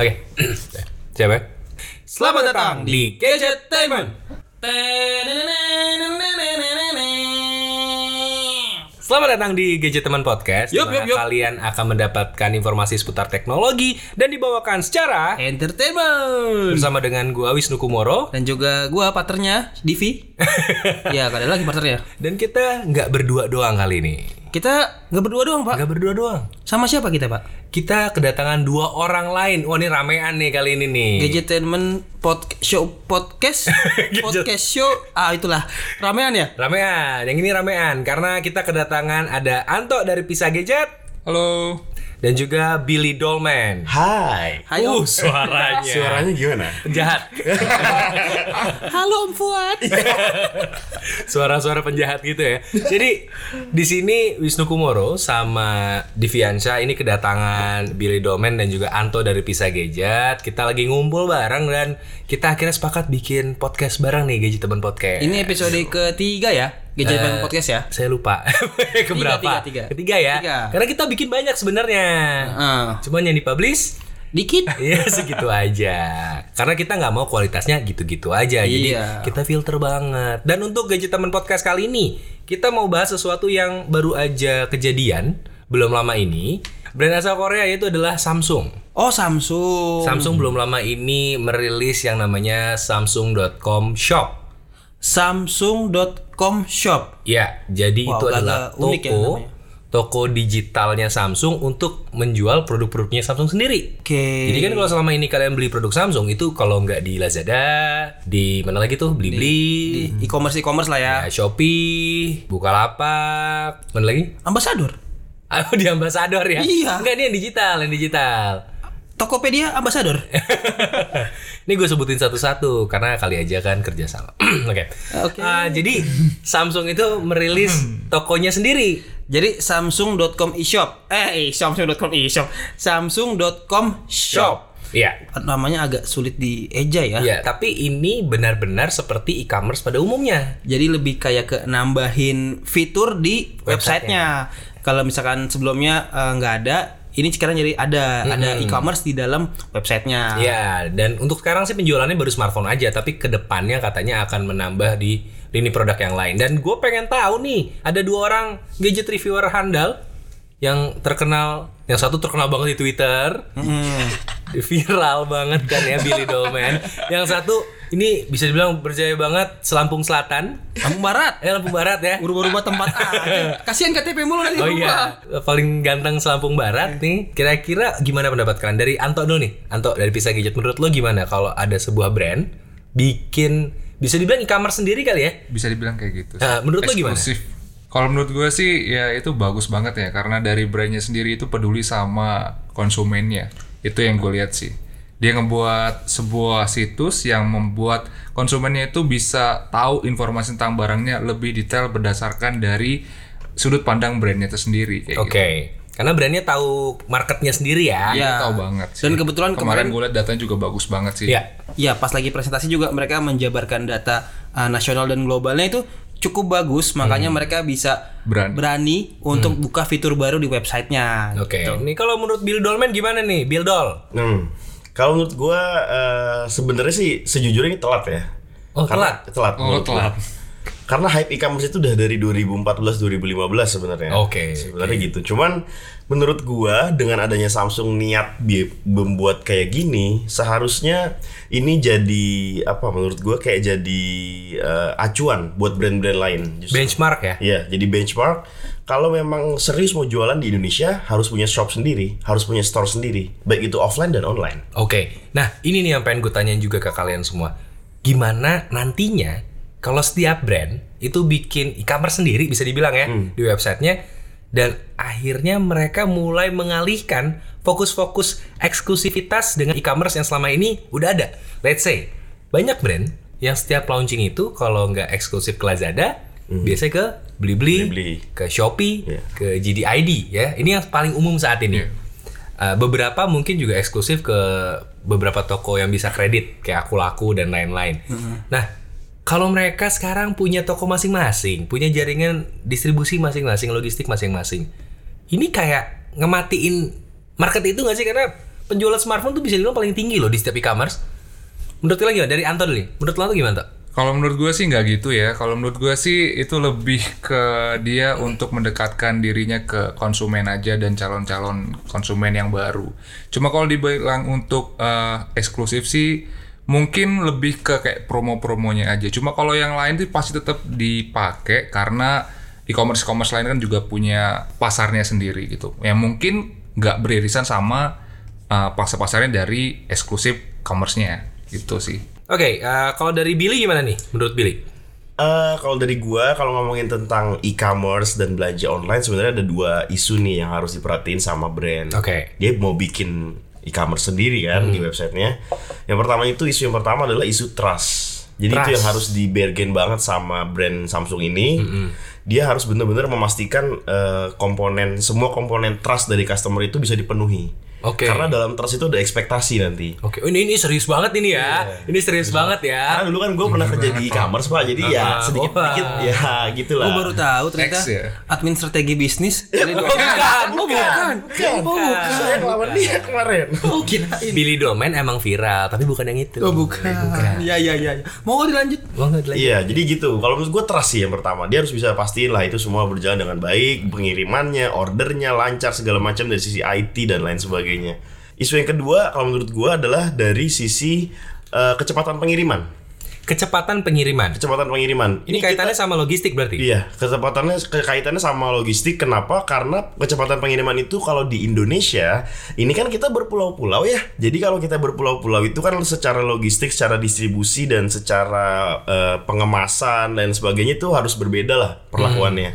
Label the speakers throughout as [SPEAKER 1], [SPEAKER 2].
[SPEAKER 1] Oke. Siapa? Selamat datang di Gadgetainment. Selamat datang di Gadget Teman Podcast.
[SPEAKER 2] Yup, yup, yup.
[SPEAKER 1] Kalian akan mendapatkan informasi seputar teknologi dan dibawakan secara
[SPEAKER 2] Entertainment.
[SPEAKER 1] bersama dengan gua Wisnu Kumoro
[SPEAKER 2] Dan juga gua partnernya Divi. ya, gak ada lagi partnernya.
[SPEAKER 1] dan kita nggak berdua doang kali ini.
[SPEAKER 2] Kita nggak berdua doang, Pak.
[SPEAKER 1] Nggak berdua doang.
[SPEAKER 2] Sama siapa kita, Pak?
[SPEAKER 1] Kita kedatangan dua orang lain. Wah ini ramean nih kali ini nih.
[SPEAKER 2] Gadgetainment pod show podcast podcast show ah itulah ramean ya
[SPEAKER 1] Ramean, yang ini ramean karena kita kedatangan ada Anto dari Pisa Gadget
[SPEAKER 3] Halo.
[SPEAKER 1] Dan juga Billy Dolman.
[SPEAKER 4] Hai.
[SPEAKER 2] Hai,
[SPEAKER 1] Uh, suaranya.
[SPEAKER 4] Suaranya gimana?
[SPEAKER 1] penjahat.
[SPEAKER 2] halo Om Fuad
[SPEAKER 1] Suara-suara penjahat gitu ya. Jadi di sini Wisnu Kumoro sama Diviansyah ini kedatangan Billy Dolman dan juga Anto dari Pisa Gadget. Kita lagi ngumpul bareng dan kita akhirnya sepakat bikin podcast bareng nih Gadget Teman Podcast.
[SPEAKER 2] ini episode ketiga ya Gadgetainment
[SPEAKER 1] Eh,
[SPEAKER 2] podcast ya
[SPEAKER 1] Saya lupa keberapa.
[SPEAKER 2] tiga, tiga.
[SPEAKER 1] Ketiga ya.
[SPEAKER 2] Tiga.
[SPEAKER 1] Karena kita bikin banyak sebenarnya.
[SPEAKER 2] Ah.
[SPEAKER 1] Cuman yang dipublish
[SPEAKER 2] dikit
[SPEAKER 1] ya segitu aja. Karena kita nggak mau kualitasnya gitu-gitu aja. Jadi
[SPEAKER 2] Iya.
[SPEAKER 1] kita filter banget. Dan untuk gadget teman podcast kali ini, kita mau bahas sesuatu yang baru aja kejadian belum lama ini. Brand asal Korea itu adalah Samsung.
[SPEAKER 2] oh Samsung
[SPEAKER 1] Samsung belum lama ini merilis yang namanya Samsung.com Shop.
[SPEAKER 2] Samsung.com shop
[SPEAKER 1] Ya, jadi
[SPEAKER 2] Wow,
[SPEAKER 1] itu adalah
[SPEAKER 2] unik ya
[SPEAKER 1] toko
[SPEAKER 2] namanya.
[SPEAKER 1] toko digitalnya Samsung untuk menjual produk-produknya Samsung sendiri.
[SPEAKER 2] oke
[SPEAKER 1] Jadi kan kalau selama ini kalian beli produk Samsung itu kalau nggak di Lazada, di mana lagi tuh Blibli,
[SPEAKER 2] di e-commerce e-commerce lah ya
[SPEAKER 1] ya, Shopee, Bukalapak, mana lagi?
[SPEAKER 2] ambasador
[SPEAKER 1] Oh di Ambasador ya?
[SPEAKER 2] Iya.
[SPEAKER 1] Enggak ini yang digital, yang digital.
[SPEAKER 2] Tokopedia ambasador
[SPEAKER 1] ini gue sebutin satu-satu karena kali aja kan kerja sama. Oke.
[SPEAKER 2] Oke.
[SPEAKER 1] Ah, jadi Samsung itu merilis tokonya sendiri.
[SPEAKER 2] Jadi Samsung.com e-shop. Eh, eh, Samsung.com e-shop. Samsung.com shop.
[SPEAKER 1] Iya.
[SPEAKER 2] Namanya agak sulit dieja ya.
[SPEAKER 1] Ya, tapi ini benar-benar seperti e-commerce pada umumnya.
[SPEAKER 2] Jadi lebih kayak ke nambahin fitur di websitenya. Kalau misalkan sebelumnya eh, nggak ada, ini sekarang jadi ada ada e-commerce di dalam websitenya.
[SPEAKER 1] Ya, dan untuk sekarang sih penjualannya baru smartphone aja, tapi ke depannya katanya akan menambah di lini produk yang lain. Dan gue pengen tahu nih, ada dua orang gadget reviewer handal yang terkenal, yang satu terkenal banget di Twitter, viral banget kan ya Billy Dolman. yang satu ini bisa dibilang berjaya banget selampung selatan,
[SPEAKER 2] Lampung Barat.
[SPEAKER 1] eh Lampung Barat ya.
[SPEAKER 2] Berubah-ubah tempat aja. Kasihan KTP mulu nanti
[SPEAKER 1] Oh iya, paling ganteng selampung barat nih. Kira-kira gimana pendapat kalian dari Anto dulu nih? Anto dari Pisa Gadget menurut lo gimana kalau ada sebuah brand bikin bisa dibilang e-commerce sendiri kali ya?
[SPEAKER 3] Bisa dibilang kayak gitu.
[SPEAKER 1] Nah, menurut lo gimana?
[SPEAKER 3] Kalau menurut gue sih ya itu bagus banget ya karena dari brandnya sendiri itu peduli sama konsumennya. Itu yang gue lihat sih. Dia ngebuat sebuah situs yang membuat konsumennya itu bisa tahu informasi tentang barangnya lebih detail berdasarkan dari sudut pandang brandnya itu sendiri kayak
[SPEAKER 1] Oke.
[SPEAKER 3] gitu.
[SPEAKER 1] Karena brandnya tahu marketnya sendiri ya.
[SPEAKER 2] Iya.
[SPEAKER 3] Dia tahu banget sih.
[SPEAKER 2] Dan kebetulan
[SPEAKER 3] kemarin
[SPEAKER 2] kemarin
[SPEAKER 3] gue lihat datanya juga bagus banget sih.
[SPEAKER 1] Iya.
[SPEAKER 2] Ya, pas lagi presentasi juga mereka menjabarkan data uh, nasional dan globalnya itu cukup bagus, makanya mereka bisa
[SPEAKER 3] Berani.
[SPEAKER 2] untuk buka fitur baru di websitenya.
[SPEAKER 1] Oke. Ini kalau menurut Bill Dolman gimana nih? Bill Doll.
[SPEAKER 4] Hmm. Kalau menurut gua eh, sebenarnya sih sejujurnya ini telat ya.
[SPEAKER 1] Oh,
[SPEAKER 4] Karena telat.
[SPEAKER 3] Oh,
[SPEAKER 4] menurut gua.
[SPEAKER 3] telat.
[SPEAKER 4] Karena hype e-commerce itu udah dari 2014 2015 sebenarnya.
[SPEAKER 1] Oke,
[SPEAKER 4] Sebenarnya gitu. Cuman menurut gua dengan adanya Samsung niat membuat kayak gini, seharusnya ini jadi apa menurut gua kayak jadi eh, acuan buat brand-brand lain. Justru.
[SPEAKER 1] Benchmark ya?
[SPEAKER 4] Iya, jadi benchmark. Kalau memang serius mau jualan di Indonesia, harus punya shop sendiri, harus punya store sendiri, baik itu offline dan online.
[SPEAKER 1] Oke, nah ini nih yang pengen gue tanyain juga ke kalian semua. Gimana nantinya kalau setiap brand itu bikin e-commerce sendiri bisa dibilang ya di websitenya dan akhirnya mereka mulai mengalihkan fokus-fokus eksklusivitas dengan e-commerce yang selama ini udah ada. Let's say banyak brand yang setiap launching itu kalau nggak eksklusif ke Lazada, biasanya ke Blibli,
[SPEAKER 4] Blibli.
[SPEAKER 1] ke Shopee,
[SPEAKER 4] Iya.
[SPEAKER 1] ke GDID ya. Ini yang paling umum saat ini.
[SPEAKER 3] Iya.
[SPEAKER 1] Uh, beberapa mungkin juga eksklusif ke beberapa toko yang bisa kredit kayak aku laku dan lain-lain. Nah, kalau mereka sekarang punya toko masing-masing, punya jaringan distribusi masing-masing, logistik masing-masing, ini kayak ngematiin market itu nggak sih? Karena penjualan smartphone tuh bisa dibilang paling tinggi loh di setiap e-commerce. Menurut kalian gimana? Dari Anton nih. Menurut lo gimana tuh?
[SPEAKER 3] Kalau menurut gue sih nggak gitu ya. Kalau menurut gue sih itu lebih ke dia untuk mendekatkan dirinya ke konsumen aja dan calon-calon konsumen yang baru. Cuma kalau dibilang untuk eh, eksklusif sih mungkin lebih ke kayak promo-promonya aja. Cuma kalau yang lain tuh pasti tetap dipakai karena e-commerce e-commerce lain kan juga punya pasarnya sendiri gitu. Yang mungkin nggak beririsan sama eh, pasar-pasarnya dari eksklusif commerce-nya gitu sih.
[SPEAKER 1] Oke, eh, kalau dari Billy gimana nih? Menurut Billy?
[SPEAKER 4] Eh, kalau dari gua kalau ngomongin tentang e-commerce dan belanja online sebenarnya ada dua isu nih yang harus diperhatiin sama brand.
[SPEAKER 1] Oke.
[SPEAKER 4] Dia mau bikin e-commerce sendiri kan di websitenya. Yang pertama itu isu yang pertama adalah isu trust. Jadi itu
[SPEAKER 1] Trust.
[SPEAKER 4] yang harus di bargain banget sama brand Samsung ini. Dia harus benar-benar memastikan eh, komponen semua komponen trust dari customer itu bisa dipenuhi.
[SPEAKER 1] Oke.
[SPEAKER 4] Karena dalam trust itu ada ekspektasi nanti.
[SPEAKER 1] Oke, oh, ini ini serius banget ini ya. Ini serius banget ya.
[SPEAKER 4] Karena dulu kan gue pernah kerja di e-commerce pak, jadi ya
[SPEAKER 1] Ah,
[SPEAKER 4] sedikit sedikit ya gitulah.
[SPEAKER 2] Gue baru tahu ternyata
[SPEAKER 3] X ya?
[SPEAKER 2] admin strategi bisnis.
[SPEAKER 1] Oh, bukan, oh, bukan.
[SPEAKER 4] Bukan, bukan. Saya ngelawan dia kemarin.
[SPEAKER 2] Oh kirain.
[SPEAKER 1] Billy Domain emang viral, tapi bukan yang itu.
[SPEAKER 2] Oh bukan. Iya iya iya. Mau nggak dilanjut?
[SPEAKER 1] Nggak lagi.
[SPEAKER 4] Iya, jadi gitu. Kalau menurut gue trust sih yang pertama. Dia harus bisa pastiin lah itu semua berjalan dengan baik, pengirimannya, ordernya lancar segala macam dari sisi IT dan lain sebagainya. Isu yang kedua kalau menurut gue adalah dari sisi eh, kecepatan pengiriman.
[SPEAKER 1] Kecepatan pengiriman.
[SPEAKER 4] Kecepatan pengiriman.
[SPEAKER 1] Ini
[SPEAKER 4] kita-
[SPEAKER 1] kaitannya sama logistik berarti?
[SPEAKER 4] Iya, kecepatannya kaitannya sama logistik. Kenapa? Karena kecepatan pengiriman itu kalau di Indonesia, ini kan kita berpulau-pulau ya. Jadi kalau kita berpulau-pulau itu kan secara logistik, secara distribusi dan secara eh, pengemasan dan sebagainya itu harus berbeda lah perlakuannya.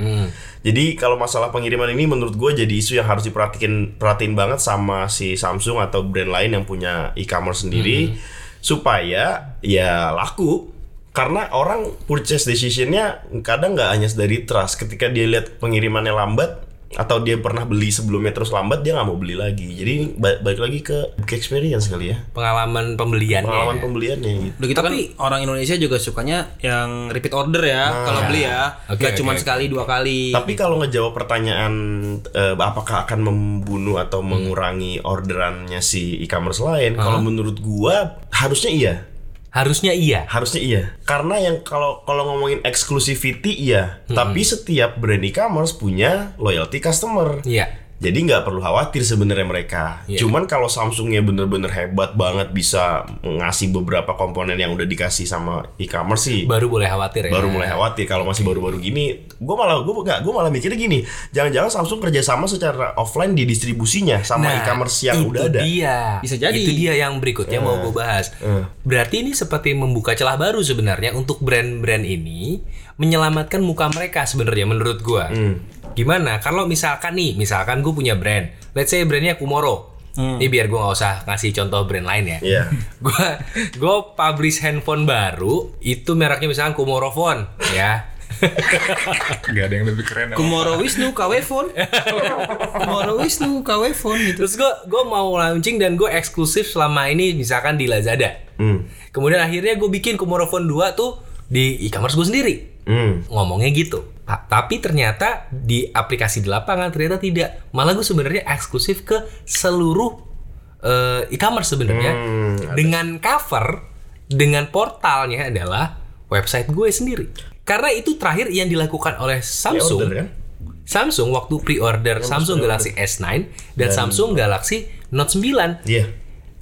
[SPEAKER 4] Jadi kalau masalah pengiriman ini menurut gue jadi isu yang harus diperhatiin perhatiin banget sama si Samsung atau brand lain yang punya e-commerce sendiri supaya ya laku. Karena orang purchase decisionnya kadang nggak hanya dari trust. Ketika dia lihat pengirimannya lambat atau dia pernah beli sebelumnya terus lambat dia nggak mau beli lagi jadi ba- balik lagi ke book experience kali ya
[SPEAKER 1] Pengalaman pembeliannya.
[SPEAKER 4] pengalaman pembeliannya gitu
[SPEAKER 2] Udah gitu
[SPEAKER 1] Tapi-
[SPEAKER 2] kan orang Indonesia juga sukanya yang repeat order ya kalau beli ya. Gak
[SPEAKER 1] oke,
[SPEAKER 2] cuma
[SPEAKER 1] oke.
[SPEAKER 2] sekali dua kali.
[SPEAKER 4] tapi kalau ngejawab pertanyaan eh, apakah akan membunuh atau mengurangi orderannya si e-commerce lain kalau menurut gua harusnya iya
[SPEAKER 1] Harusnya iya.
[SPEAKER 4] Harusnya iya. Karena yang kalau kalau ngomongin exclusivity iya, tapi setiap brand e-commerce punya loyalty customer.
[SPEAKER 1] Iya.
[SPEAKER 4] Jadi nggak perlu khawatir sebenarnya mereka.
[SPEAKER 1] Iya.
[SPEAKER 4] Cuman kalau Samsungnya bener-bener hebat banget bisa ngasih beberapa komponen yang udah dikasih sama e-commerce sih,
[SPEAKER 1] Baru boleh khawatir ya.
[SPEAKER 4] baru mulai khawatir. Kalau masih baru-baru gini, gue malah gue nggak gue malah mikirnya gini, jangan-jangan Samsung kerjasama secara offline di distribusinya sama e-commerce yang
[SPEAKER 1] Nah, itu
[SPEAKER 4] udah ada.
[SPEAKER 1] dia.
[SPEAKER 2] Bisa jadi.
[SPEAKER 1] Itu dia yang berikutnya mau gue bahas. Berarti ini seperti membuka celah baru sebenarnya untuk brand-brand ini menyelamatkan muka mereka sebenarnya menurut gua.
[SPEAKER 4] Hmm.
[SPEAKER 1] Gimana? Kalau misalkan nih, misalkan gue punya brand, let's say brandnya Kumoro. Ini biar gue nggak usah ngasih contoh brand lain ya.
[SPEAKER 4] Hmm. Iya.
[SPEAKER 1] Gua gue publish handphone baru, itu mereknya misalkan Kumoro Phone, ya.
[SPEAKER 3] Gak ada yang lebih keren.
[SPEAKER 2] Kumoro Wisnu KW Phone. Kumoro Wisnu KW Phone gitu.
[SPEAKER 1] Terus gue gue mau launching dan gue eksklusif selama ini misalkan di Lazada.
[SPEAKER 4] Hmm.
[SPEAKER 1] Kemudian akhirnya gue bikin Kumoro Phone 2 tuh di e-commerce gue sendiri.
[SPEAKER 4] Hmm.
[SPEAKER 1] Ngomongnya gitu. Ta- Tapi ternyata di aplikasi di lapangan ternyata tidak. Malah gue sebenarnya eksklusif ke seluruh eh, e-commerce sebenarnya
[SPEAKER 4] Hmm,
[SPEAKER 1] dengan cover dengan portalnya adalah website gue sendiri. Karena itu terakhir yang dilakukan oleh Samsung.
[SPEAKER 4] order kan?
[SPEAKER 1] Samsung waktu pre-order Samsung Galaxy S9 dan, Samsung Galaxy Note 9.
[SPEAKER 4] Iya.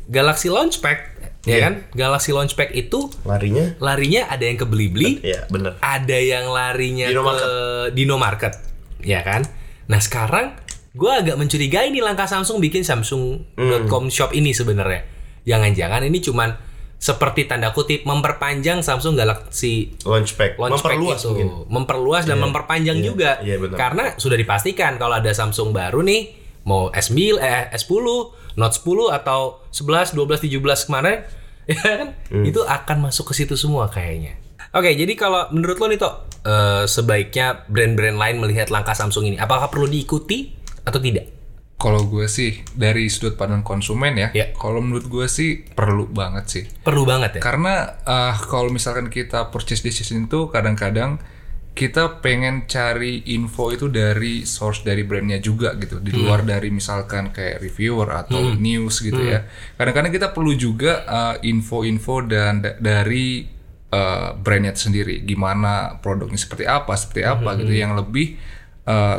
[SPEAKER 1] Galaxy Launchpad ya
[SPEAKER 4] Iya.
[SPEAKER 1] kan? Galaxy Launchpad itu
[SPEAKER 4] Larinya
[SPEAKER 1] larinya ada yang ke Blibli,
[SPEAKER 4] Iya, bener.
[SPEAKER 1] ada yang larinya
[SPEAKER 4] Dino
[SPEAKER 1] ke
[SPEAKER 4] Market.
[SPEAKER 1] Dino Market, ya kan? Nah sekarang gue agak mencurigai nih langkah Samsung bikin Samsung.com shop ini sebenarnya. Jangan-jangan ini cuman seperti tanda kutip memperpanjang Samsung Galaxy
[SPEAKER 4] Launchpad.
[SPEAKER 1] Launchpad
[SPEAKER 4] Memperluas
[SPEAKER 1] itu.
[SPEAKER 4] mungkin.
[SPEAKER 1] memperluas dan memperpanjang
[SPEAKER 4] iya,
[SPEAKER 1] juga
[SPEAKER 4] iya, benar.
[SPEAKER 1] karena sudah dipastikan kalau ada Samsung baru nih mau S9 eh, S10 Note 10 atau 11 12 17 kemarin ya kan
[SPEAKER 4] Hmm.
[SPEAKER 1] itu akan masuk ke situ semua kayaknya oke jadi kalau menurut lo nih Tok eh, sebaiknya brand-brand lain melihat langkah Samsung ini apakah perlu diikuti atau tidak
[SPEAKER 3] Kalau gue sih dari sudut pandang konsumen ya,
[SPEAKER 1] Ya.
[SPEAKER 3] kalau menurut gue sih perlu banget sih.
[SPEAKER 1] perlu banget ya
[SPEAKER 3] Karena eh, kalau misalkan kita purchase decision itu kadang-kadang kita pengen cari info itu dari source dari brandnya juga gitu. Di luar dari misalkan kayak reviewer atau news gitu ya. Kadang-kadang kita perlu juga uh, info-info dan da- dari uh, brandnya sendiri. Gimana produknya seperti apa seperti apa gitu. Yang lebih uh,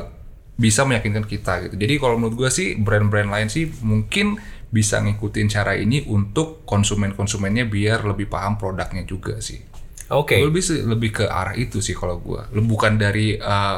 [SPEAKER 3] bisa meyakinkan kita gitu. Jadi kalau menurut gue sih brand-brand lain sih mungkin bisa ngikutin cara ini untuk konsumen-konsumennya biar lebih paham produknya juga sih
[SPEAKER 1] Oke.
[SPEAKER 3] Gue lebih sih- lebih ke arah itu sih kalau gue. Bukan dari eh,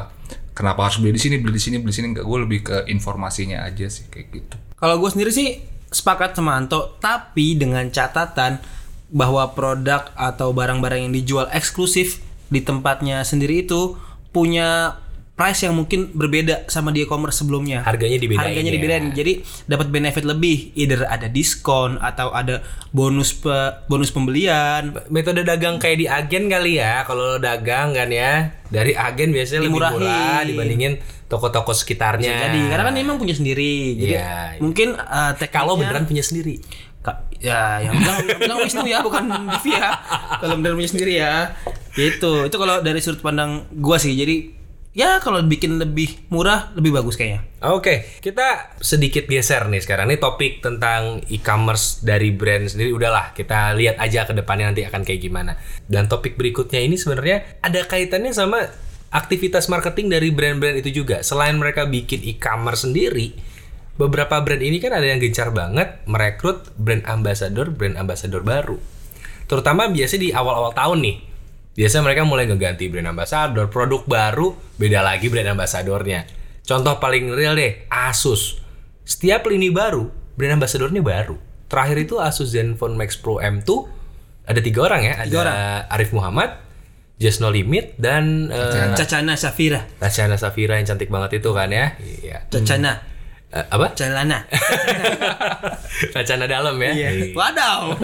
[SPEAKER 3] kenapa harus beli di sini, beli di sini, beli di sini enggak. Gue lebih ke informasinya aja sih kayak gitu.
[SPEAKER 2] Kalau gue sendiri sih sepakat sama Anto, tapi dengan catatan bahwa produk atau barang-barang yang dijual eksklusif di tempatnya sendiri itu punya price yang mungkin berbeda sama di e-commerce sebelumnya.
[SPEAKER 1] Harganya dibedain
[SPEAKER 2] Harganya
[SPEAKER 1] ya.
[SPEAKER 2] dibedain. Jadi dapat benefit lebih, either ada diskon atau ada bonus pe- bonus pembelian.
[SPEAKER 1] Metode dagang kayak di agen kali ya. Kalau dagang kan ya, dari agen biasanya lebih murah dibandingin toko-toko sekitarnya.
[SPEAKER 2] Jadi karena kan memang punya sendiri. Jadi
[SPEAKER 1] Iya, iya.
[SPEAKER 2] mungkin uh,
[SPEAKER 1] kalau beneran punya sendiri.
[SPEAKER 2] Ka- ya yang bilang yang bilang Wisnu ya bukan Divi ya kalau benar punya sendiri ya gitu itu kalau dari sudut pandang gua sih jadi ya kalau bikin lebih murah lebih bagus kayaknya
[SPEAKER 1] Oke, kita sedikit geser nih sekarang. Ini topik tentang e-commerce dari brand sendiri. Udahlah, kita lihat aja ke depannya nanti akan kayak gimana. Dan topik berikutnya ini sebenarnya ada kaitannya sama aktivitas marketing dari brand-brand itu juga. Selain mereka bikin e-commerce sendiri, beberapa brand ini kan ada yang gencar banget merekrut brand ambassador, brand ambassador baru. Terutama biasanya di awal-awal tahun nih. Biasa mereka mulai ngeganti brand ambassador, produk baru, beda lagi brand ambassadornya. Contoh paling real deh, Asus. Setiap lini baru, brand ambassadornya baru. Terakhir itu Asus Zenfone Max Pro M2 ada tiga orang ya, ada Arif Muhammad, Just No Limit dan eh,
[SPEAKER 2] Cacana Safira
[SPEAKER 1] Tatiana Safira yang cantik banget itu kan ya. Iya.
[SPEAKER 2] Cacana
[SPEAKER 1] Eh, apa?
[SPEAKER 2] Celana
[SPEAKER 1] Tatiana dalam ya. Iya.
[SPEAKER 2] wadaw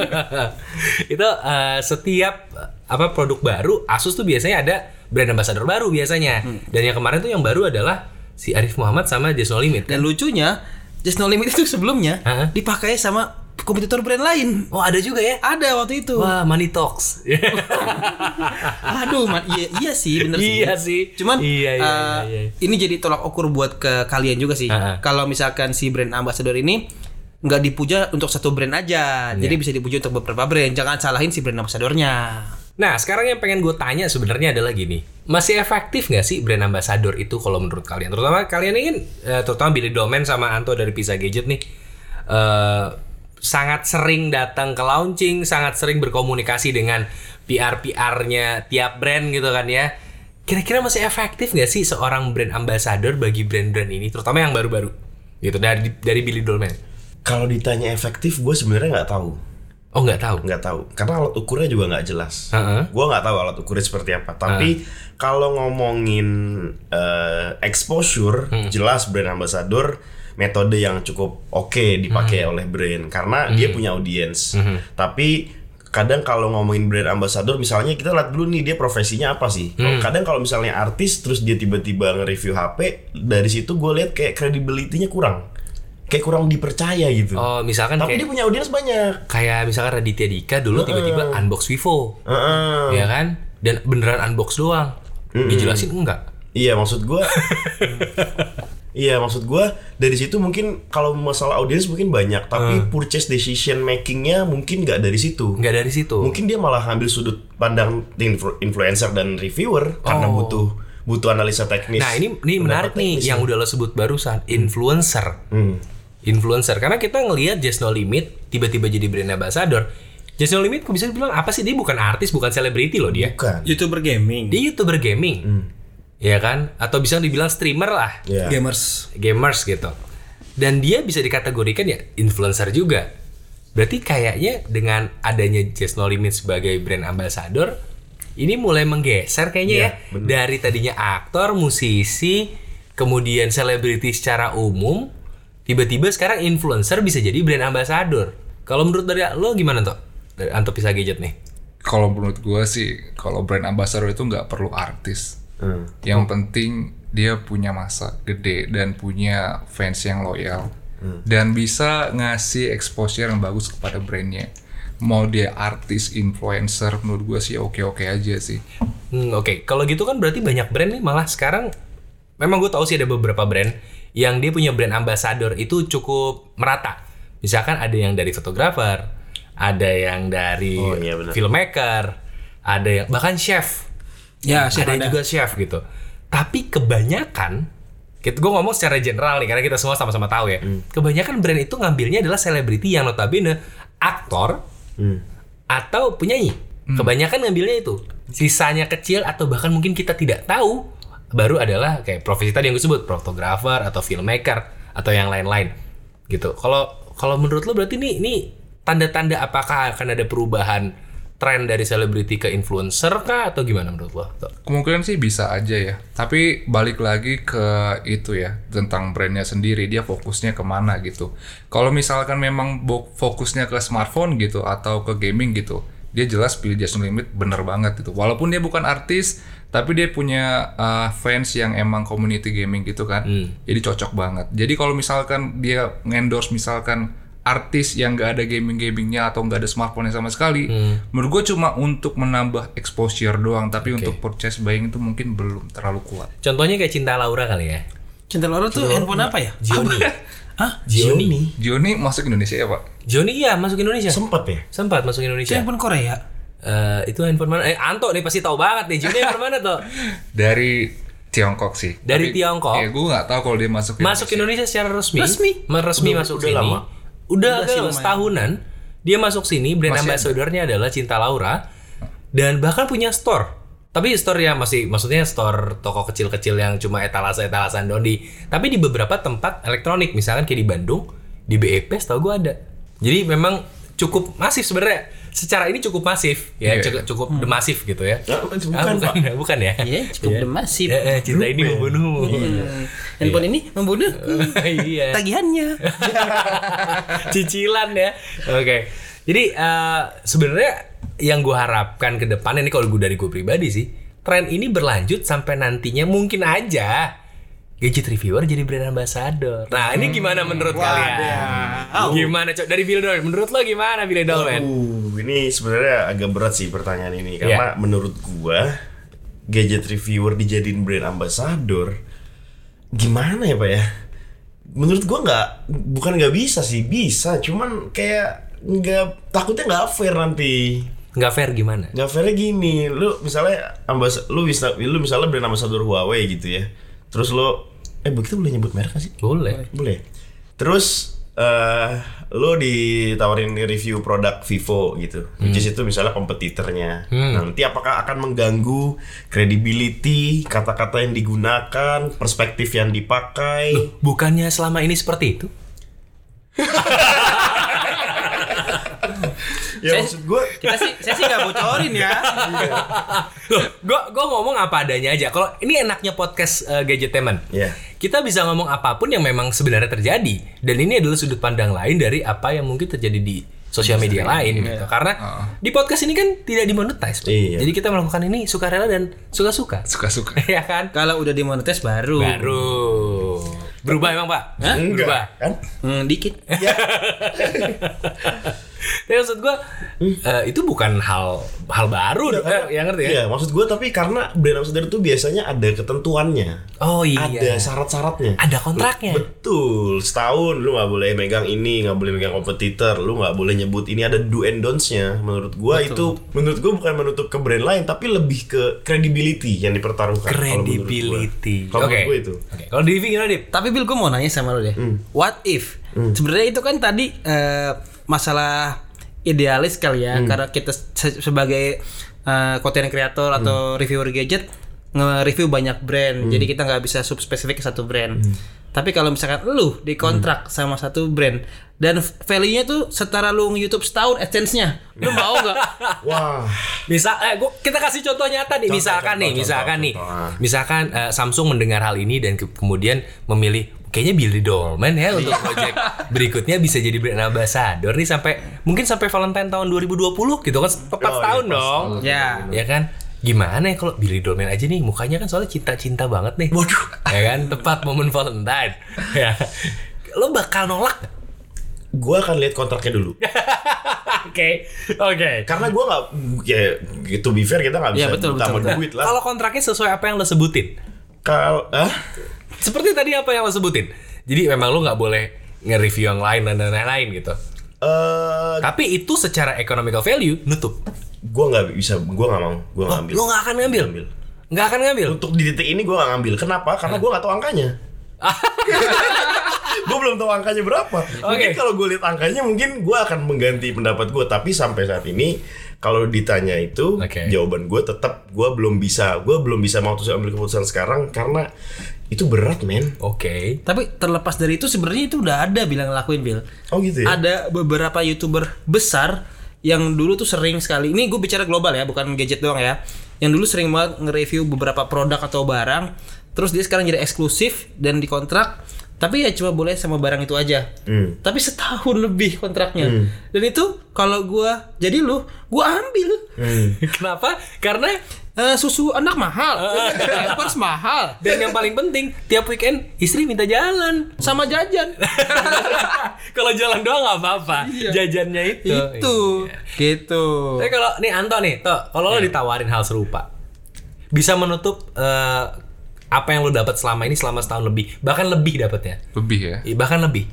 [SPEAKER 1] itu eh, setiap apa produk baru Asus tuh biasanya ada brand ambassador baru biasanya. Dan yang kemarin tuh yang baru adalah si Arif Muhammad sama Just No Limit.
[SPEAKER 2] dan lucunya Just No Limit itu sebelumnya
[SPEAKER 1] Hah?
[SPEAKER 2] dipakai sama kompetitor brand lain
[SPEAKER 1] Oh, ada juga ya?
[SPEAKER 2] ada waktu itu
[SPEAKER 1] Wah, Money Talks.
[SPEAKER 2] Aduh, man, iya, iya sih, bener sih.
[SPEAKER 1] Iya sih.
[SPEAKER 2] Cuman
[SPEAKER 1] Iya, iya,
[SPEAKER 2] eh,
[SPEAKER 1] iya, iya.
[SPEAKER 2] ini jadi tolak ukur buat ke kalian juga sih. Kalau misalkan si brand ambassador ini nggak dipuja untuk satu brand aja,
[SPEAKER 1] Iya.
[SPEAKER 2] jadi bisa dipuja untuk beberapa brand. Jangan salahin si brand ambassadornya.
[SPEAKER 1] Nah, sekarang yang pengen gue tanya sebenarnya adalah gini. Masih efektif nggak sih brand ambassador itu kalau menurut kalian? Terutama kalian ini kan, eh, terutama Billy Domen sama Anto dari Pizza Gadget nih, eh, sangat sering datang ke launching, sangat sering berkomunikasi dengan PR-PR-nya tiap brand gitu kan ya. Kira-kira masih efektif nggak sih seorang brand ambassador bagi brand-brand ini, terutama yang baru-baru? Gitu dari dari Billy Dolmen.
[SPEAKER 4] Kalau ditanya efektif, gue sebenarnya nggak tahu.
[SPEAKER 1] Oh nggak tahu.
[SPEAKER 4] Nggak tahu. Karena alat ukurnya juga nggak jelas.
[SPEAKER 1] Heeh.
[SPEAKER 4] Gue nggak tahu alat ukurnya seperti apa. Tapi kalau ngomongin eh, exposure, jelas brand ambassador metode yang cukup oke dipakai oleh brand karena dia punya audiens. Tapi kadang kalau ngomongin brand ambassador misalnya kita lihat dulu nih dia profesinya apa sih kadang kalau misalnya artis terus dia tiba-tiba nge-review HP dari situ gue lihat kayak credibility-nya kurang kayak kurang dipercaya gitu
[SPEAKER 1] Oh misalkan
[SPEAKER 4] tapi
[SPEAKER 1] kayak
[SPEAKER 4] dia punya audiens banyak
[SPEAKER 1] kayak misalkan Raditya Dika dulu tiba-tiba unbox Vivo,
[SPEAKER 4] Heeh.
[SPEAKER 1] ya kan? Dan beneran unbox doang. Dijelasin enggak?
[SPEAKER 4] Iya maksud gua Iya maksud gua dari situ mungkin kalau masalah audiens mungkin banyak tapi purchase decision makingnya mungkin nggak dari situ
[SPEAKER 1] Enggak dari situ.
[SPEAKER 4] mungkin dia malah ambil sudut pandang influ- influencer dan reviewer karena
[SPEAKER 1] Oh.
[SPEAKER 4] butuh butuh analisa teknis
[SPEAKER 1] Nah ini ini menarik nih
[SPEAKER 4] teknis
[SPEAKER 1] yang udah lo sebut barusan influencer.
[SPEAKER 4] Hmm.
[SPEAKER 1] Influencer karena kita ngelihat Just No Limit tiba-tiba jadi brand ambassador. Just No Limit kok bisa dibilang apa sih dia bukan artis bukan selebriti loh dia.
[SPEAKER 4] bukan
[SPEAKER 2] YouTuber gaming,
[SPEAKER 1] Dia youtuber gaming, ya kan? Atau bisa dibilang streamer lah.
[SPEAKER 4] ya
[SPEAKER 2] gamers.
[SPEAKER 1] gamers gitu. Dan dia bisa dikategorikan ya influencer juga. Berarti kayaknya dengan adanya Just No Limit sebagai brand ambassador, ini mulai menggeser kayaknya
[SPEAKER 4] Iya,
[SPEAKER 1] ya dari tadinya aktor, musisi, kemudian selebriti secara umum, tiba-tiba sekarang influencer bisa jadi brand ambassador. Kalau menurut dari lo gimana tuh? Dari Anto Pisa Gadget nih.
[SPEAKER 3] Kalau menurut gue sih, kalau brand ambassador itu nggak perlu artis.
[SPEAKER 4] Hmm.
[SPEAKER 3] Yang penting dia punya masa gede dan punya fans yang loyal dan bisa ngasih exposure yang bagus kepada brandnya. mau dia artis, influencer, menurut gue sih oke-oke aja sih.
[SPEAKER 1] Hmm, Oke, kalau gitu kan berarti banyak brand nih malah sekarang memang gue tahu sih ada beberapa brand yang dia punya brand ambassador itu cukup merata. Misalkan ada yang dari fotografer, ada yang dari
[SPEAKER 4] Oh, iya
[SPEAKER 1] filmmaker, ada yang bahkan chef.
[SPEAKER 2] Ya, chef
[SPEAKER 1] ada,
[SPEAKER 2] ada.
[SPEAKER 1] juga chef gitu. Tapi kebanyakan kita gue ngomong secara general nih karena kita semua sama-sama tahu ya.
[SPEAKER 4] Hmm.
[SPEAKER 1] Kebanyakan brand itu ngambilnya adalah selebriti yang notabene aktor
[SPEAKER 4] Hmm.
[SPEAKER 1] atau penyanyi. Kebanyakan ngambilnya itu. Sisanya kecil atau bahkan mungkin kita tidak tahu baru adalah kayak profesi tadi yang gue sebut fotografer atau filmmaker atau yang lain-lain gitu. Kalau kalau menurut lo berarti ini ini tanda-tanda apakah akan ada perubahan tren dari selebriti ke influencer kah atau gimana menurut lo?
[SPEAKER 3] Kemungkinan sih bisa aja ya. Tapi balik lagi ke itu ya tentang brandnya sendiri dia fokusnya ke mana gitu. Kalau misalkan memang fokusnya ke smartphone gitu atau ke gaming gitu, dia jelas pilih Jason Limit bener banget gitu. Walaupun dia bukan artis, tapi dia punya uh, fans yang emang community gaming gitu kan. Jadi cocok banget. Jadi kalau misalkan dia ngendorse misalkan artis yang gak ada gaming-gamingnya atau gak ada smartphone sama sekali, menurut gue cuma untuk menambah exposure doang, tapi untuk purchase buying itu mungkin belum terlalu kuat.
[SPEAKER 1] Contohnya kayak Cinta Laura kali ya.
[SPEAKER 2] Cinta Laura tuh handphone apa ya?
[SPEAKER 1] Gioni.
[SPEAKER 2] Hah?
[SPEAKER 1] Gioni.
[SPEAKER 3] Joni masuk Indonesia ya pak?
[SPEAKER 1] Gioni iya masuk Indonesia.
[SPEAKER 4] Sempet ya?
[SPEAKER 1] Sempat masuk Indonesia.
[SPEAKER 2] handphone Korea.
[SPEAKER 1] Eh, itu handphone mana? Eh Anto nih pasti tahu banget nih. Gioni handphone mana tuh?
[SPEAKER 3] Dari Tiongkok sih.
[SPEAKER 1] Dari Tiongkok?
[SPEAKER 3] Ya gue nggak tahu kalau dia masuk
[SPEAKER 1] Masuk Indonesia secara resmi.
[SPEAKER 2] Resmi.
[SPEAKER 1] Resmi
[SPEAKER 4] Udah-
[SPEAKER 1] masuk
[SPEAKER 4] udah
[SPEAKER 1] sini.
[SPEAKER 4] lama.
[SPEAKER 1] Udah,
[SPEAKER 2] Udah sih
[SPEAKER 1] agak setahunan dia masuk sini brand ambassador-nya adalah Cinta Laura dan bahkan punya store. Tapi store ya masih maksudnya store toko kecil-kecil yang cuma etalase-etalasan doang di tapi di beberapa tempat elektronik misalkan kayak di Bandung, di BEP setahu gue ada. Jadi memang cukup masif sebenarnya. Secara ini cukup masif ya,
[SPEAKER 3] Iya.
[SPEAKER 1] cukup, cukup demasif gitu ya.
[SPEAKER 4] Ah, bukan,
[SPEAKER 1] Ah,
[SPEAKER 4] Pak.
[SPEAKER 1] bukan, bukan ya.
[SPEAKER 2] Iya, cukup demasif.
[SPEAKER 1] Eh, eh, cinta ini membunuhmu.
[SPEAKER 2] Handphone ini membunuh
[SPEAKER 1] iya.
[SPEAKER 2] tagihannya.
[SPEAKER 1] cicilan ya. Oke. Jadi eh, sebenarnya yang gue harapkan ke depan ini kalau gue dari gue pribadi sih, tren ini berlanjut sampai nantinya mungkin aja gadget reviewer jadi brand ambassador. Nah, ini gimana menurut kalian? Gimana cok dari Bill? Menurut lo gimana Bill Dolman?
[SPEAKER 4] Uh, ini sebenarnya agak berat sih pertanyaan ini karena menurut gua gadget reviewer dijadiin brand ambassador gimana ya pak ya? Menurut gua nggak bukan nggak bisa sih bisa, cuman kayak nggak takutnya nggak fair nanti.
[SPEAKER 1] Nggak fair gimana?
[SPEAKER 4] Nggak fairnya gini, lu misalnya ambas lu bisa lu misalnya brand ambassador Huawei gitu ya, terus lo eh begitu boleh nyebut merek sih?
[SPEAKER 1] Boleh.
[SPEAKER 4] Boleh. Terus eh lo ditawarin review produk Vivo gitu, which is itu misalnya kompetitornya. Nanti apakah akan mengganggu credibility, kata-kata yang digunakan, perspektif yang dipakai?
[SPEAKER 1] Bukannya selama ini seperti itu?
[SPEAKER 4] ya maksud gue
[SPEAKER 2] Kita sih saya sih nggak bocorin ya.
[SPEAKER 1] Loh, gue gue ngomong apa adanya aja. Kalau ini enaknya podcast uh, Gadgetemen.
[SPEAKER 4] Iya.
[SPEAKER 1] Kita bisa ngomong apa pun yang memang sebenarnya terjadi dan ini adalah sudut pandang lain dari apa yang mungkin terjadi di sosial media lain gitu. Karena di podcast ini kan tidak dimonetize.
[SPEAKER 4] Iya.
[SPEAKER 1] Jadi kita melakukan ini sukarela dan suka-suka.
[SPEAKER 3] Suka-suka.
[SPEAKER 1] ya kan?
[SPEAKER 2] Kalau udah dimonetize baru.
[SPEAKER 1] Baru berubah emang, Pak?
[SPEAKER 2] Hah?
[SPEAKER 1] Berubah.
[SPEAKER 4] kan?
[SPEAKER 2] Hmm, dikit.
[SPEAKER 1] Tapi maksud gue eh, itu bukan hal hal baru, eh, yang ngerti ya?
[SPEAKER 4] Iya, maksud gue tapi karena brand ambassador itu biasanya ada ketentuannya.
[SPEAKER 1] Oh iya.
[SPEAKER 4] Ada syarat-syaratnya.
[SPEAKER 1] Ada kontraknya.
[SPEAKER 4] Betul, setahun lu nggak boleh megang ini, nggak boleh megang kompetitor, lu nggak boleh nyebut ini ada do and don'ts-nya. Menurut gua itu, menurut gua bukan menutup ke brand lain, tapi lebih ke credibility yang dipertaruhkan.
[SPEAKER 1] Credibility.
[SPEAKER 4] Kalau
[SPEAKER 1] Oke.
[SPEAKER 4] menurut gua itu.
[SPEAKER 1] Oke. Kalau di gimana, Dip?
[SPEAKER 2] Tapi Bill gue mau nanya sama lo deh. What if? Sebenarnya itu kan tadi eh, masalah idealis kali ya karena kita se- sebagai eh, content creator atau reviewer gadget nge-review banyak brand. Jadi kita nggak bisa subspesifik ke satu brand. Tapi kalau misalkan lu dikontrak sama satu brand dan value-nya tuh setara lu nge-YouTube setahun AdSense-nya, lu mau nggak?
[SPEAKER 4] Wah,
[SPEAKER 1] Misal, eh, gua, kita kasih contoh nyata nih.
[SPEAKER 4] Contoh,
[SPEAKER 1] misalkan
[SPEAKER 4] contoh,
[SPEAKER 1] nih,
[SPEAKER 4] contoh,
[SPEAKER 1] misalkan nih,
[SPEAKER 4] contoh. Ah.
[SPEAKER 1] misalkan eh, Samsung mendengar hal ini dan ke- kemudian memilih kayaknya Billy Dolman ya untuk project berikutnya bisa jadi brand ambassador nih sampai mungkin sampai Valentine tahun 2020 gitu kan tepat
[SPEAKER 4] Oh,
[SPEAKER 1] setahun
[SPEAKER 4] iya, pas
[SPEAKER 1] dong.
[SPEAKER 2] Ya.
[SPEAKER 1] Ya kan? Gimana ya kalau Billy Dolman aja nih mukanya kan soalnya cinta-cinta banget nih. Waduh. Ya kan tepat momen Valentine. ya. Lo bakal nolak
[SPEAKER 4] gua akan lihat kontraknya dulu.
[SPEAKER 1] Oke, oke.
[SPEAKER 4] Karena gue nggak, ya to be fair kita nggak bisa
[SPEAKER 2] Iya, betul,
[SPEAKER 4] utama
[SPEAKER 2] betul.
[SPEAKER 4] duit lah.
[SPEAKER 1] Kalau kontraknya sesuai apa yang lo sebutin,
[SPEAKER 4] Kalau, ah,
[SPEAKER 1] seperti tadi apa yang lo sebutin. Jadi memang lo nggak boleh nge-review yang lain dan lain-lain gitu.
[SPEAKER 4] Eh,
[SPEAKER 1] Tapi itu secara economical value nutup.
[SPEAKER 4] gue nggak bisa, gue nggak mau, gue nggak ambil.
[SPEAKER 1] Lo nggak akan ngambil.
[SPEAKER 4] Ngambil.
[SPEAKER 1] Nggak akan ngambil.
[SPEAKER 4] Untuk di titik ini gue gak ngambil. Kenapa? Karena gue gak tahu angkanya. gue belum tahu angkanya berapa. Mungkin
[SPEAKER 1] Oke.
[SPEAKER 4] kalau gue lihat angkanya mungkin gue akan mengganti pendapat gue. Tapi sampai saat ini kalau ditanya itu
[SPEAKER 1] Oke.
[SPEAKER 4] jawaban gue tetap gue belum bisa. Gue belum bisa mau ambil keputusan sekarang karena itu berat men.
[SPEAKER 1] Oke.
[SPEAKER 2] Tapi terlepas dari itu sebenarnya itu udah ada bilang ngelakuin Bill.
[SPEAKER 4] Oh gitu ya.
[SPEAKER 2] Ada beberapa youtuber besar yang dulu tuh sering sekali. Ini gue bicara global ya, bukan gadget doang ya. Yang dulu sering banget nge-review beberapa produk atau barang. Terus dia sekarang jadi eksklusif dan dikontrak. Tapi ya cuma boleh sama barang itu aja.
[SPEAKER 4] Hmm.
[SPEAKER 2] Tapi setahun lebih kontraknya. Dan itu kalau gua jadi lu, gua ambil.
[SPEAKER 1] Kenapa? Karena
[SPEAKER 2] Eh, susu anak mahal, pampers mahal,
[SPEAKER 1] dan yang paling penting tiap weekend istri minta jalan.
[SPEAKER 2] sama jajan.
[SPEAKER 1] Kalau jalan doang nggak apa-apa.
[SPEAKER 2] Iya.
[SPEAKER 1] Jajannya itu.
[SPEAKER 2] itu,
[SPEAKER 1] Iya.
[SPEAKER 2] gitu.
[SPEAKER 1] Tapi kalau nih Anto nih, toh kalau lo
[SPEAKER 2] Iya.
[SPEAKER 1] ditawarin hal serupa, bisa menutup eh, apa yang lo dapat selama ini selama setahun lebih, bahkan lebih dapatnya,
[SPEAKER 3] Lebih ya.
[SPEAKER 1] Ih, bahkan lebih.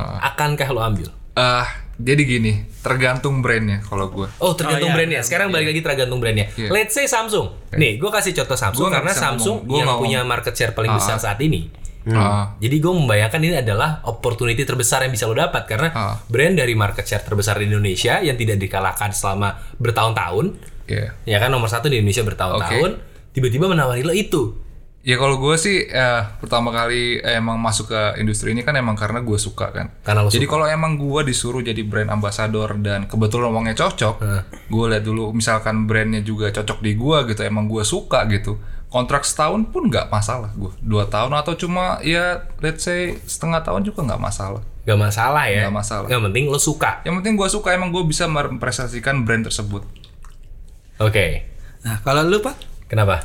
[SPEAKER 3] Ah.
[SPEAKER 1] Akankah lo ambil?
[SPEAKER 3] Eh, jadi gini, tergantung brandnya kalau gue.
[SPEAKER 1] Oh tergantung
[SPEAKER 2] Oh, iya,
[SPEAKER 1] brandnya. Sekarang balik lagi tergantung brandnya.
[SPEAKER 3] Iya.
[SPEAKER 1] Let's say Samsung. Nih, gue kasih contoh Samsung
[SPEAKER 3] Gua
[SPEAKER 1] karena Samsung
[SPEAKER 3] ngomong. Gua
[SPEAKER 1] yang
[SPEAKER 3] nggak
[SPEAKER 1] punya
[SPEAKER 3] ngomong.
[SPEAKER 1] market share paling besar saat ini.
[SPEAKER 3] Ah,
[SPEAKER 1] Jadi gue membayangkan ini adalah opportunity terbesar yang bisa lo dapat karena
[SPEAKER 3] Ah.
[SPEAKER 1] brand dari market share terbesar di Indonesia yang tidak dikalahkan selama bertahun-tahun,
[SPEAKER 3] iya.
[SPEAKER 1] ya kan nomor satu di Indonesia bertahun-tahun, tiba-tiba menawari lo itu.
[SPEAKER 3] Ya kalau gue sih eh, pertama kali eh, emang masuk ke industri ini kan emang karena gue suka kan.
[SPEAKER 1] Karena lo
[SPEAKER 3] jadi kalau emang gue disuruh jadi brand ambassador dan kebetulan uangnya cocok, gue lihat dulu misalkan brandnya juga cocok di gue gitu, emang gue suka gitu. Kontrak setahun pun nggak masalah gue, dua tahun atau cuma ya let's say setengah tahun juga nggak masalah.
[SPEAKER 1] Gak masalah ya.
[SPEAKER 3] Nggak masalah.
[SPEAKER 1] Yang penting lo suka.
[SPEAKER 3] Yang penting gue suka emang gue bisa merepresentasikan brand tersebut.
[SPEAKER 1] Oke.
[SPEAKER 2] Nah, kalau lu Pak,
[SPEAKER 1] Kenapa?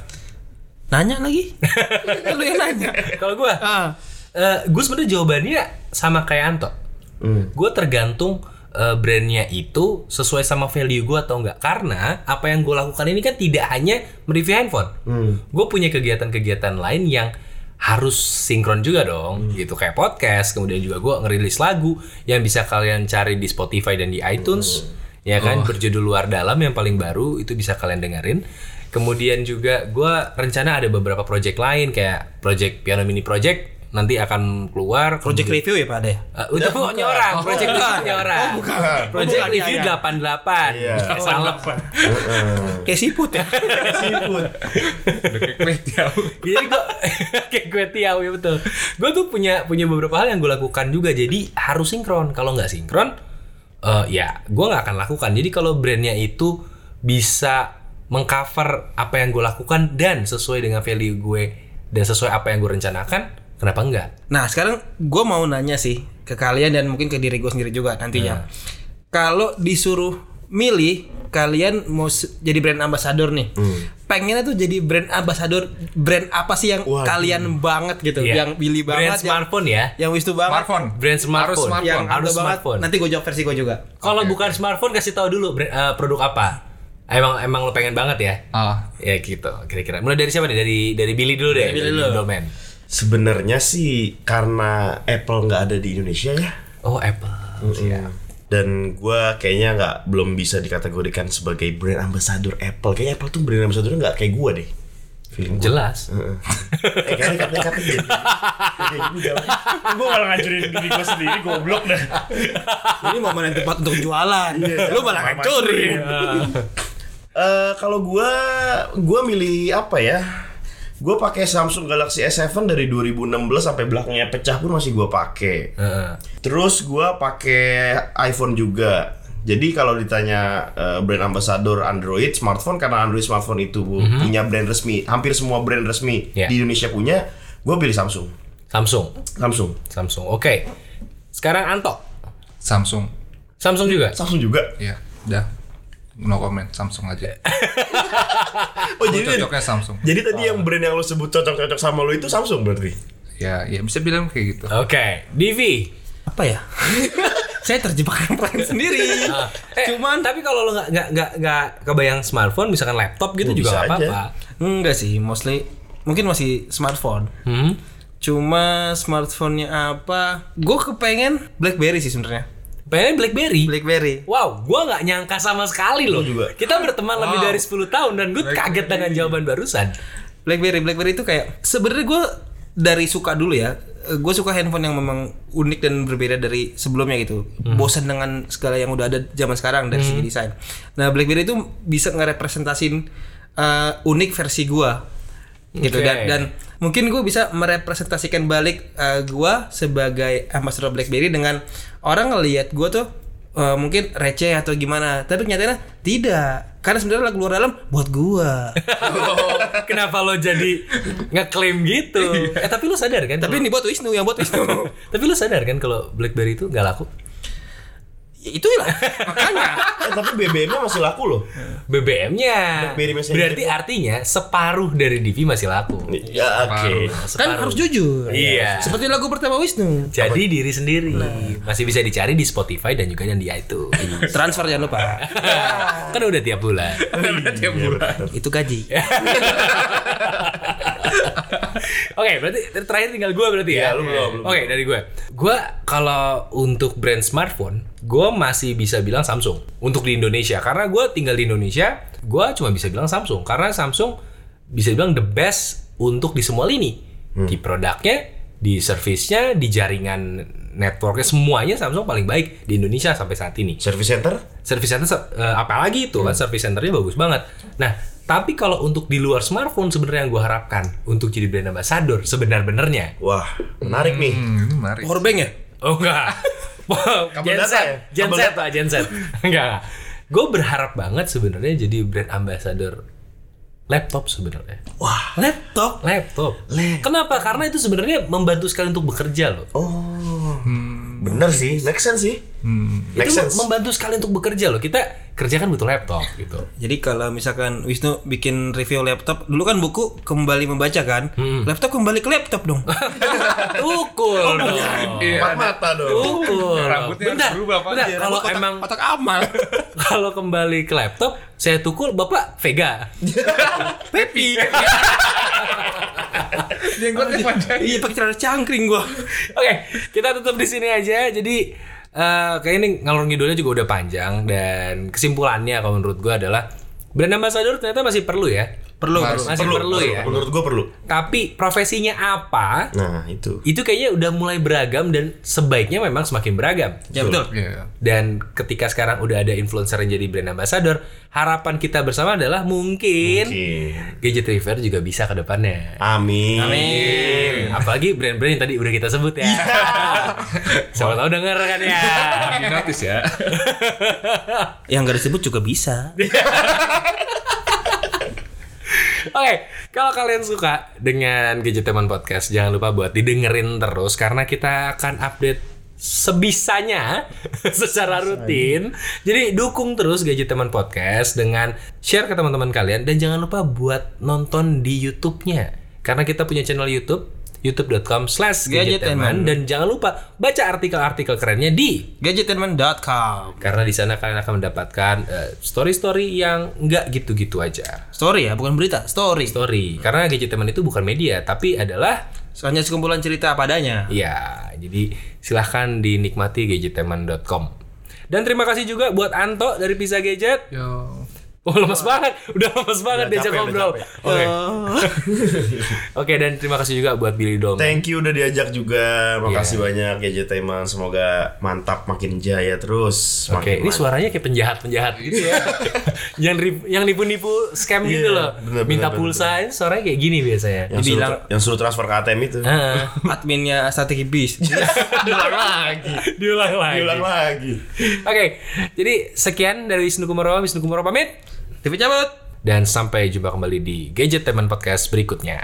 [SPEAKER 2] Nanya lagi. lu yang nanya.
[SPEAKER 1] Kalau gue,
[SPEAKER 2] Ah.
[SPEAKER 1] gue sebenarnya jawabannya sama kayak Anto.
[SPEAKER 4] Hmm.
[SPEAKER 1] Gue tergantung eh, brandnya itu sesuai sama value gue atau enggak. Karena apa yang gue lakukan ini kan tidak hanya mereview handphone.
[SPEAKER 4] Hmm.
[SPEAKER 1] Gue punya kegiatan-kegiatan lain yang harus sinkron juga dong,
[SPEAKER 4] Hmm.
[SPEAKER 1] gitu kayak podcast. Kemudian juga gue ngerilis lagu yang bisa kalian cari di Spotify dan di iTunes,
[SPEAKER 4] Hmm.
[SPEAKER 1] ya kan
[SPEAKER 4] Oh.
[SPEAKER 1] berjudul luar dalam yang paling baru itu bisa kalian dengerin. Kemudian juga gue rencana ada beberapa project lain kayak project piano mini project nanti akan keluar.
[SPEAKER 2] Project
[SPEAKER 1] Kemudian-
[SPEAKER 2] review ya Pak Deh.
[SPEAKER 1] Eh, itu punya orang, project
[SPEAKER 2] bukan.
[SPEAKER 1] review punya orang.
[SPEAKER 2] Oh, bukan.
[SPEAKER 1] Project
[SPEAKER 2] Oh, bukan,
[SPEAKER 1] review
[SPEAKER 2] iya, iya.
[SPEAKER 1] 88.
[SPEAKER 4] Iya.
[SPEAKER 1] Salah.
[SPEAKER 2] Kayak siput ya.
[SPEAKER 3] Udah kayak kue tiaw.
[SPEAKER 1] Jadi gue kayak gue tiaw ya betul. Gue tuh punya punya beberapa hal yang gue lakukan juga. Jadi harus sinkron. Kalau nggak sinkron, eh, ya gue nggak akan lakukan. Jadi kalau brandnya itu bisa mengcover apa yang gue lakukan dan sesuai dengan value gue dan sesuai apa yang gue rencanakan, kenapa enggak?
[SPEAKER 2] Nah, sekarang gue mau nanya sih ke kalian dan mungkin ke diri gue sendiri juga nantinya. Kalau disuruh milih, kalian mau jadi brand ambassador nih. Pengennya tuh jadi brand ambassador brand apa sih yang
[SPEAKER 4] Waduh.
[SPEAKER 2] kalian banget gitu,
[SPEAKER 1] Iya.
[SPEAKER 2] yang
[SPEAKER 1] Brand
[SPEAKER 2] banget, yang,
[SPEAKER 1] smartphone ya.
[SPEAKER 2] yang Wisnu banget,
[SPEAKER 3] Smartphone.
[SPEAKER 1] Brand
[SPEAKER 3] Harus
[SPEAKER 1] smartphone.
[SPEAKER 3] smartphone.
[SPEAKER 2] yang
[SPEAKER 1] Harus
[SPEAKER 2] banget.
[SPEAKER 1] smartphone.
[SPEAKER 2] Nanti gue jawab versi gue juga.
[SPEAKER 1] Kalau bukan smartphone kasih tahu dulu brand- eh, produk apa. Emang emang lo pengen banget ya?
[SPEAKER 3] Ah,
[SPEAKER 1] Ya gitu, kira-kira. Mulai dari siapa nih? Dari dari Billy dulu deh.
[SPEAKER 2] Dari Billy dulu.
[SPEAKER 1] Middleman.
[SPEAKER 4] Sebenarnya sih karena Apple nggak ada di Indonesia ya.
[SPEAKER 1] Oh Apple.
[SPEAKER 4] Iya. Dan gue kayaknya nggak belum bisa dikategorikan sebagai brand ambassador Apple. Kayaknya Apple tuh brand ambassador nggak kayak gue deh. Feeling gue.
[SPEAKER 1] Jelas.
[SPEAKER 4] Heeh. eh gitu. Kayak gitu Gue malah ngancurin diri gue sendiri, goblok dah.
[SPEAKER 2] Ini momen yang tepat untuk jualan.
[SPEAKER 4] Iya,
[SPEAKER 2] Lu malah hancurin.
[SPEAKER 4] Eh kalau gua gua milih apa ya? Gua pakai Samsung Galaxy S7 dari 2016 sampai belakangnya pecah pun masih gua pakai.
[SPEAKER 1] Heeh.
[SPEAKER 4] Terus gua pakai iPhone juga. Jadi kalau ditanya eh, brand ambassador Android smartphone karena Android smartphone itu punya brand resmi, hampir semua brand resmi
[SPEAKER 1] Yeah.
[SPEAKER 4] di Indonesia punya, gua pilih Samsung.
[SPEAKER 1] Samsung.
[SPEAKER 4] Samsung.
[SPEAKER 1] Samsung. Oke. Sekarang Anto.
[SPEAKER 3] Samsung.
[SPEAKER 1] Samsung juga.
[SPEAKER 4] Samsung juga.
[SPEAKER 3] Ya, udah. No comment, Samsung aja.
[SPEAKER 4] Oh jadi
[SPEAKER 3] cocoknya Samsung.
[SPEAKER 4] jadi tadi yang brand yang lo sebut cocok-cocok sama lo itu Samsung berarti.
[SPEAKER 3] Ya, ya bisa bilang kayak gitu.
[SPEAKER 1] Oke. Divi.
[SPEAKER 2] Apa ya? saya terjebak plan sendiri.
[SPEAKER 1] Ah, eh,
[SPEAKER 2] Cuman
[SPEAKER 1] tapi kalau lo nggak nggak nggak nggak kebayang smartphone misalkan laptop gitu
[SPEAKER 4] Oh,
[SPEAKER 1] juga apa-apa.
[SPEAKER 2] enggak sih, mostly mungkin masih smartphone.
[SPEAKER 1] Hmm?
[SPEAKER 2] Cuma smartphone-nya apa? Gue kepengen BlackBerry sih sebenarnya.
[SPEAKER 1] Pengen BlackBerry.
[SPEAKER 2] BlackBerry.
[SPEAKER 1] Wow, gua nggak nyangka sama sekali loh.
[SPEAKER 4] Juga.
[SPEAKER 1] Kita berteman lebih dari 10 tahun dan gue kaget dengan jawaban barusan.
[SPEAKER 2] BlackBerry, BlackBerry itu kayak sebenarnya gue dari suka dulu ya. Gue suka handphone yang memang unik dan berbeda dari sebelumnya gitu. Bosan dengan segala yang udah ada zaman sekarang dari segi desain. Nah, BlackBerry itu bisa ngerepresentasin eh, unik versi gua gitu
[SPEAKER 1] Oke.
[SPEAKER 2] dan dan mungkin gue bisa merepresentasikan balik eh, gua sebagai ambassador BlackBerry dengan orang ngelihat gua tuh eh, mungkin receh atau gimana tapi nyatanya tidak karena sebenarnya lagu luar dalam buat gua
[SPEAKER 1] Kenapa lo jadi ngeklaim gitu? Eh tapi lo sadar kan?
[SPEAKER 2] tapi ini buat Wisnu yang buat Wisnu
[SPEAKER 1] tapi lo sadar kan kalau BlackBerry itu nggak laku?
[SPEAKER 2] Ya, itulah makanya
[SPEAKER 4] Eh, tapi BBM-nya masih laku loh.
[SPEAKER 1] BBM-nya.
[SPEAKER 4] Messenger.
[SPEAKER 1] Berarti artinya separuh dari Divi masih laku.
[SPEAKER 4] Ya oke.
[SPEAKER 2] kan
[SPEAKER 1] Separuh.
[SPEAKER 2] harus jujur
[SPEAKER 1] Iya.
[SPEAKER 2] seperti lagu pertama Wisnu
[SPEAKER 1] Jadi diri sendiri masih bisa dicari di Spotify dan juga yang di iTunes.
[SPEAKER 2] transfer jangan lupa
[SPEAKER 1] kan udah tiap bulan.
[SPEAKER 2] itu gaji
[SPEAKER 1] Oke, berarti terakhir tinggal gue berarti ya.
[SPEAKER 4] Ya, lu belum, belum.
[SPEAKER 1] Oke, dari gue. Gue kalau untuk brand smartphone, gue masih bisa bilang Samsung untuk di Indonesia karena gue tinggal di Indonesia, gue cuma bisa bilang Samsung karena Samsung bisa bilang the best untuk di semua lini, di produknya, di servisnya, di jaringan networknya semuanya Samsung paling baik di Indonesia sampai saat ini.
[SPEAKER 4] Service center?
[SPEAKER 1] Service center eh, apalagi itu kan service centernya bagus banget. Nah, tapi kalau untuk di luar smartphone sebenarnya yang gue harapkan untuk jadi brand ambassador sebenar-benarnya.
[SPEAKER 4] Wah, menarik nih.
[SPEAKER 3] Hmm, ini menarik.
[SPEAKER 2] powerbank ya
[SPEAKER 1] Oh enggak.
[SPEAKER 4] Ya?
[SPEAKER 1] genset,
[SPEAKER 4] Kabel
[SPEAKER 1] genset
[SPEAKER 4] data.
[SPEAKER 1] pak, genset. Enggak. Gue berharap banget sebenarnya jadi brand ambassador laptop sebenarnya.
[SPEAKER 2] wah laptop
[SPEAKER 1] Laptop. Kenapa? Karena itu sebenarnya membantu sekali untuk bekerja loh.
[SPEAKER 4] Oh. Bener sih, make sense sih. Make
[SPEAKER 1] itu
[SPEAKER 4] sense.
[SPEAKER 1] membantu sekali untuk bekerja loh. Kita kerja kan butuh laptop gitu.
[SPEAKER 2] Jadi kalau misalkan Wisnu bikin review laptop, dulu kan buku kembali membaca kan, laptop kembali ke laptop dong.
[SPEAKER 1] Ukul dong.
[SPEAKER 3] Iya,
[SPEAKER 4] Empat
[SPEAKER 3] ada-
[SPEAKER 4] mata dong.
[SPEAKER 1] Ukul.
[SPEAKER 3] Rambutnya harus
[SPEAKER 1] Bentar,
[SPEAKER 3] berubah,
[SPEAKER 1] bentar.
[SPEAKER 3] Iya,
[SPEAKER 1] Kalau
[SPEAKER 2] Kotak-
[SPEAKER 1] emang
[SPEAKER 2] kotak amal.
[SPEAKER 1] kalau kembali ke laptop, saya tukul Bapak Vega.
[SPEAKER 2] Pepi.
[SPEAKER 3] Jenggotnya panjang.
[SPEAKER 2] iya pakai celana cangkring gua.
[SPEAKER 1] Oke, kita tutup di sini aja. Jadi eh kayak ini ngalor ngidulnya juga udah panjang dan kesimpulannya kalau menurut gua adalah brand ambassador ternyata masih perlu ya.
[SPEAKER 2] Perlu,
[SPEAKER 3] Mas.
[SPEAKER 2] perlu.
[SPEAKER 1] Masih perlu, ya.
[SPEAKER 4] Menurut gua perlu.
[SPEAKER 1] Tapi profesinya apa?
[SPEAKER 4] Nah, itu.
[SPEAKER 1] Itu kayaknya udah mulai beragam dan sebaiknya memang semakin beragam.
[SPEAKER 2] Ya betul.
[SPEAKER 3] Iya.
[SPEAKER 1] Dan ketika sekarang udah ada influencer yang jadi brand ambassador, harapan kita bersama adalah mungkin
[SPEAKER 4] Oke.
[SPEAKER 1] Gadget River juga bisa ke depannya.
[SPEAKER 4] Amin.
[SPEAKER 1] Amin. Apalagi brand-brand yang tadi udah kita sebut ya. Siapa tahu denger kan ya.
[SPEAKER 3] Di notice ya.
[SPEAKER 2] Yang nggak disebut juga bisa.
[SPEAKER 1] Oke, kalau kalian suka dengan Gadget Teman Podcast, jangan lupa buat didengerin terus karena kita akan update sebisanya secara rutin. Jadi dukung terus Teman Podcast dengan share ke teman-teman kalian dan jangan lupa buat nonton di YouTube-nya. Karena kita punya channel YouTube youtube.com slash Gadgetteman. dan jangan lupa baca artikel-artikel kerennya di
[SPEAKER 2] Gadgetenman.com
[SPEAKER 1] karena di sana kalian akan mendapatkan eh, story-story yang nggak gitu-gitu aja
[SPEAKER 2] Story ya, bukan berita, story.
[SPEAKER 1] story karena gadget teman itu bukan media tapi adalah
[SPEAKER 2] Soalnya sekumpulan cerita padanya.
[SPEAKER 1] ya jadi silahkan dinikmati gadgetteman.com dan terima kasih juga buat Anto dari Pizza Gadget
[SPEAKER 3] Yo.
[SPEAKER 1] Oh lemes banget, udah lemes banget diajak ngobrol. Oke, oke dan terima kasih juga buat Billy Dom.
[SPEAKER 4] Thank you udah diajak juga. Makasih banyak Gadget Teman. Semoga mantap makin jaya terus.
[SPEAKER 1] Oke,
[SPEAKER 4] Makin
[SPEAKER 1] ini
[SPEAKER 4] mantap.
[SPEAKER 1] suaranya kayak penjahat-penjahat gitu ya. yang rip- yang nipu-nipu scam gitu
[SPEAKER 4] Iya,
[SPEAKER 1] loh.
[SPEAKER 4] bener,
[SPEAKER 1] Minta
[SPEAKER 4] bener,
[SPEAKER 1] pulsa ini suaranya kayak gini biasanya.
[SPEAKER 4] yang suruh,
[SPEAKER 2] dibilang-
[SPEAKER 4] yang suruh transfer ke ATM itu.
[SPEAKER 1] Heeh.
[SPEAKER 2] Adminnya strategi bis.
[SPEAKER 1] Diulang lagi. Diulang lagi.
[SPEAKER 4] Diulang lagi.
[SPEAKER 1] Oke, jadi sekian dari Wisnu Kumarawa, Wisnu Kumarawa pamit.
[SPEAKER 2] TV cabut.
[SPEAKER 1] Dan sampai jumpa kembali di Gadget Teman Podcast berikutnya.